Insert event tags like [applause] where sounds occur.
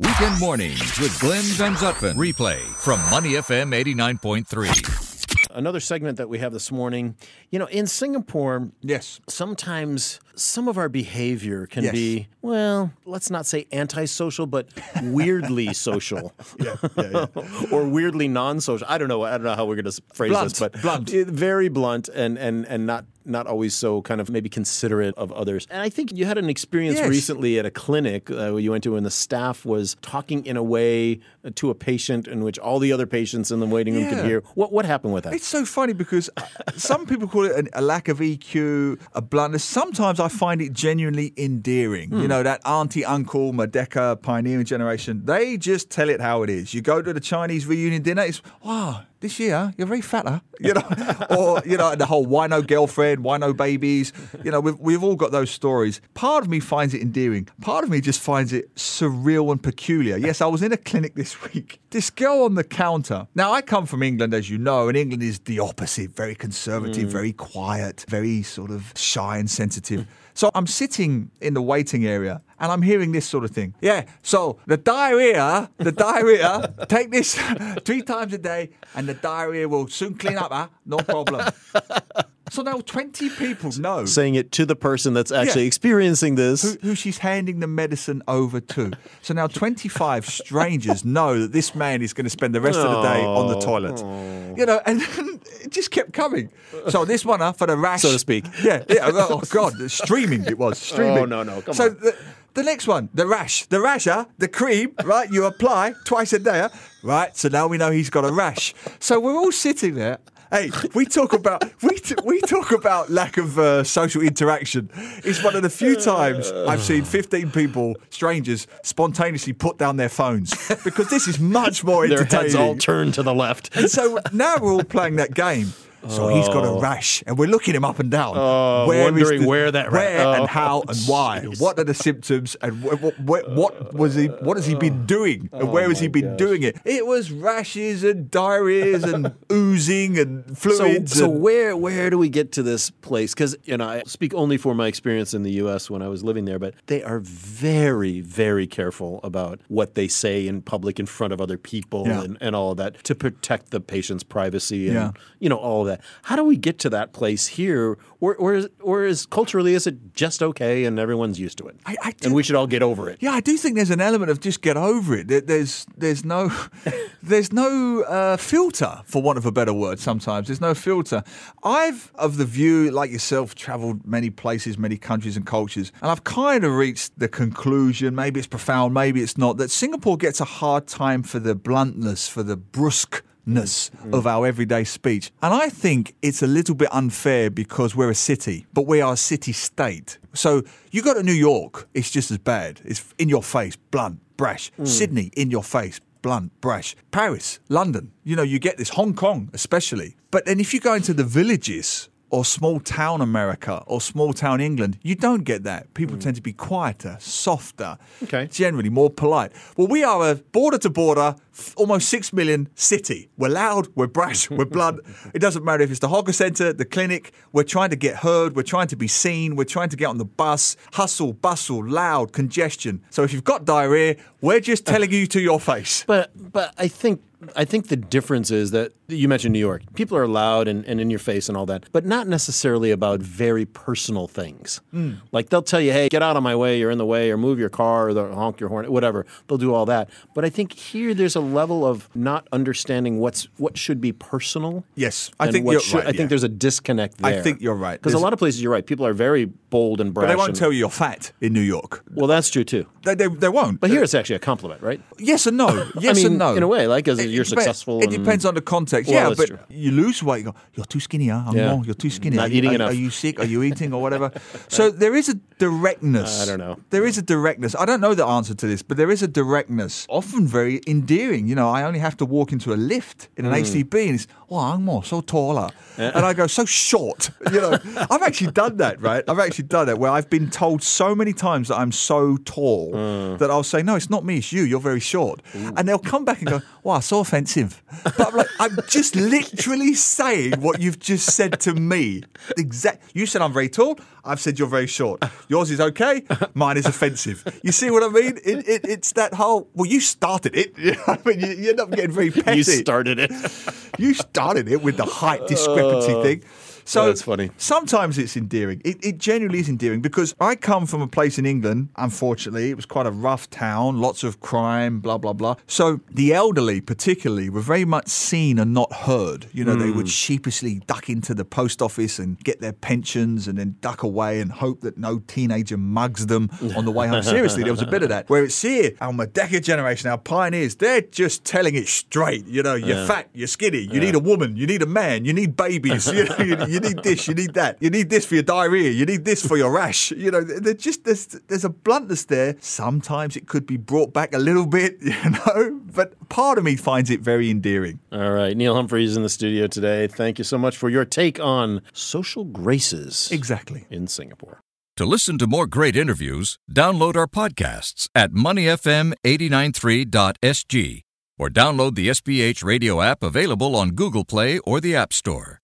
Weekend mornings with Glenn Van Zutphen. Replay from Money FM 89.3. Another segment that we have this morning. You know, in Singapore, Yes. sometimes some of our behavior can Yes. be, well, let's not say antisocial, but weirdly [laughs] social. [laughs] or weirdly non-social. I don't know. I don't know how we're going to phrase Blunt, this, but blunt. very blunt and and and not not always so kind of maybe considerate of others. And I think you had an experience Yes. recently at a clinic uh, where you went to, and the staff was talking in a way to a patient in which all the other patients in the waiting room could hear. What what happened with that? It's so funny because uh, some people call it an, a lack of EQ, a bluntness. Sometimes I find it genuinely endearing. You know, that auntie, uncle, Merdeka, pioneering generation, they just tell it how it is. You go to the Chinese reunion dinner, it's, wow, this year you're very fatter, you know, or, you know, the whole why no girlfriend, why no babies. You know, we've, we've all got those stories. Part of me finds it endearing. Part of me just finds it surreal and peculiar. Yes, I was in a clinic this week. This girl on the counter. Now, I come from England, as you know, and England is the opposite very conservative, mm. very quiet, very sort of shy and sensitive. So I'm sitting in the waiting area and I'm hearing this sort of thing. Yeah, so the diarrhea, the [laughs] diarrhea, take this [laughs] three times a day and the diarrhea will soon clean up, huh? No problem. So now 20 people know Saying it to the person that's actually Yeah. experiencing this. who, who she's handing the medicine over to. So now 25 strangers [laughs] know that this man is going to spend the rest of the day on the toilet. You know, and it just kept coming. So this one uh, for the rash. So to speak. Yeah. yeah oh, God. Streaming it was. Streaming. Oh, no, no, come so on. The, the next one, the rash. The rash, the cream, right? You apply twice a day, right? So now we know he's got a rash. So we're all sitting there. Hey, we talk about we t- we talk about lack of uh, social interaction. It's one of the few times I've seen 15 people, strangers, spontaneously put down their phones because this is much more Their entertaining. heads all turned to the left. And so now we're all playing that game. So he's got a oh. rash, and we're looking him up and down, oh, Where is wondering where that where oh, and how and [laughs] why. What are the symptoms, and wh- wh- wh- what was he? What has he been oh. doing, and where has he been doing it? It was rashes and diarrheas and [laughs] oozing and fluids. so and- where where do we get to this place? Because you know, I speak only for my experience in the U.S. when I was living there, but they are very very careful about what they say in public in front of other people Yeah. and, and all of that to protect the patient's privacy and Yeah. you know all of that. How do we get to that place here, or or is, or is culturally is it just okay and everyone's used to it, I- I do- and we should all get over it? Yeah, I do think there's an element of just get over it. There's there's no [laughs] there's no uh, filter, for want of a better word. Sometimes there's no filter. I've of the view, like yourself, travelled many places, many countries and cultures, and I've kind of reached the conclusion. Maybe it's profound, maybe it's not. That Singapore gets a hard time for the bluntness, for the brusque ness of our everyday speech. And I think it's a little bit unfair because we're a city, but we are a city state. So you go to New York, it's just as bad. It's in your face, blunt, brash. Hmm. Sydney, in your face, blunt, brash. Paris, London, you know, you get this. Hong Kong, especially. But then if you go into the villages, or small town America or small town England, you don't get that. People hmm. tend to be quieter, softer, Okay. generally more polite. Well, we are a border to border, almost six million city. We're loud, we're brash, [laughs] we're blunt. It doesn't matter if it's the hawker centre, the clinic. We're trying to get heard, we're trying to be seen, we're trying to get on the bus. Hustle, bustle, loud, congestion. So if you've got diarrhea, we're just [laughs] telling you to your face. But but I think I think the difference is that you mentioned New York. People are loud and, and in your face and all that, but not necessarily about very personal things. Hmm. Like they'll tell you, hey, get out of my way, you're in the way, or move your car, or honk your horn, whatever. They'll do all that. But I think here there's a level of not understanding what's what should be personal. Yes, I think you're should- right, I think yeah. there's a disconnect there. I think you're right. Because a lot of places you're right. People are very bold and brash. But they won't and- tell you you're fat in New York. Well, that's true too. They, they, they won't. But here it's actually a compliment, right? Yes and no. [laughs] Yes mean, and no. in a way, like, 'cause It- you're successful It depends on the context. Well, yeah, but true. you lose weight. You go, you're too skinny, huh? Yeah. more, you're too skinny. Not are, you- eating are, enough. Are you sick? Are you [laughs] eating or whatever? so there is a directness. I don't know. There is a directness. I don't know the answer to this, but there is a directness. Often very endearing. You know, I only have to walk into a lift in an Hmm. HDB and it's, oh, I'm more so taller. And I go, so short. [laughs] You know, I've actually done that, right? I've actually done that where I've been told so many times that I'm so tall Hmm. that I'll say, no, it's not me, it's you. You're very short. And they'll come back and go, wow, so offensive. But I'm like, I'm just literally saying what you've just said to me. Exact. You said I'm very tall. I've said you're very short. Yours is okay. Mine is offensive. You see what I mean? It, it, it's that whole. Well, you started it. [laughs] You know what I mean, you, you end up getting very petty. You started it. You started it with the height discrepancy thing. So That's funny. Sometimes it's endearing. It, it genuinely is endearing because I come from a place in England. Unfortunately, it was quite a rough town, lots of crime, blah blah blah. So the elderly, particularly, were very much seen and not heard. You know, they would hmm. sheepishly duck into the post office and get their pensions, and then duck away and hope that no teenager mugs them on the way home. [laughs] Seriously, there was a bit of that. Where it's here, our Merdeka generation, our pioneers, they're just telling it straight. You know, you're fat, you're skinny, you need a woman, you need a man, you need babies. [laughs] You you, you need this, you need that, you need this for your diarrhea, you need this for your rash. You know, they're just there's there's a bluntness there. Sometimes it could be brought back a little bit, [laughs] you know, but part of me finds it very endearing. All right. Neil Humphreys in the studio today. Thank you so much for your take on social graces Exactly. in Singapore. To listen to more great interviews, download our podcasts at moneyfm893.sg or download the SPH radio app available on Google Play or the App Store.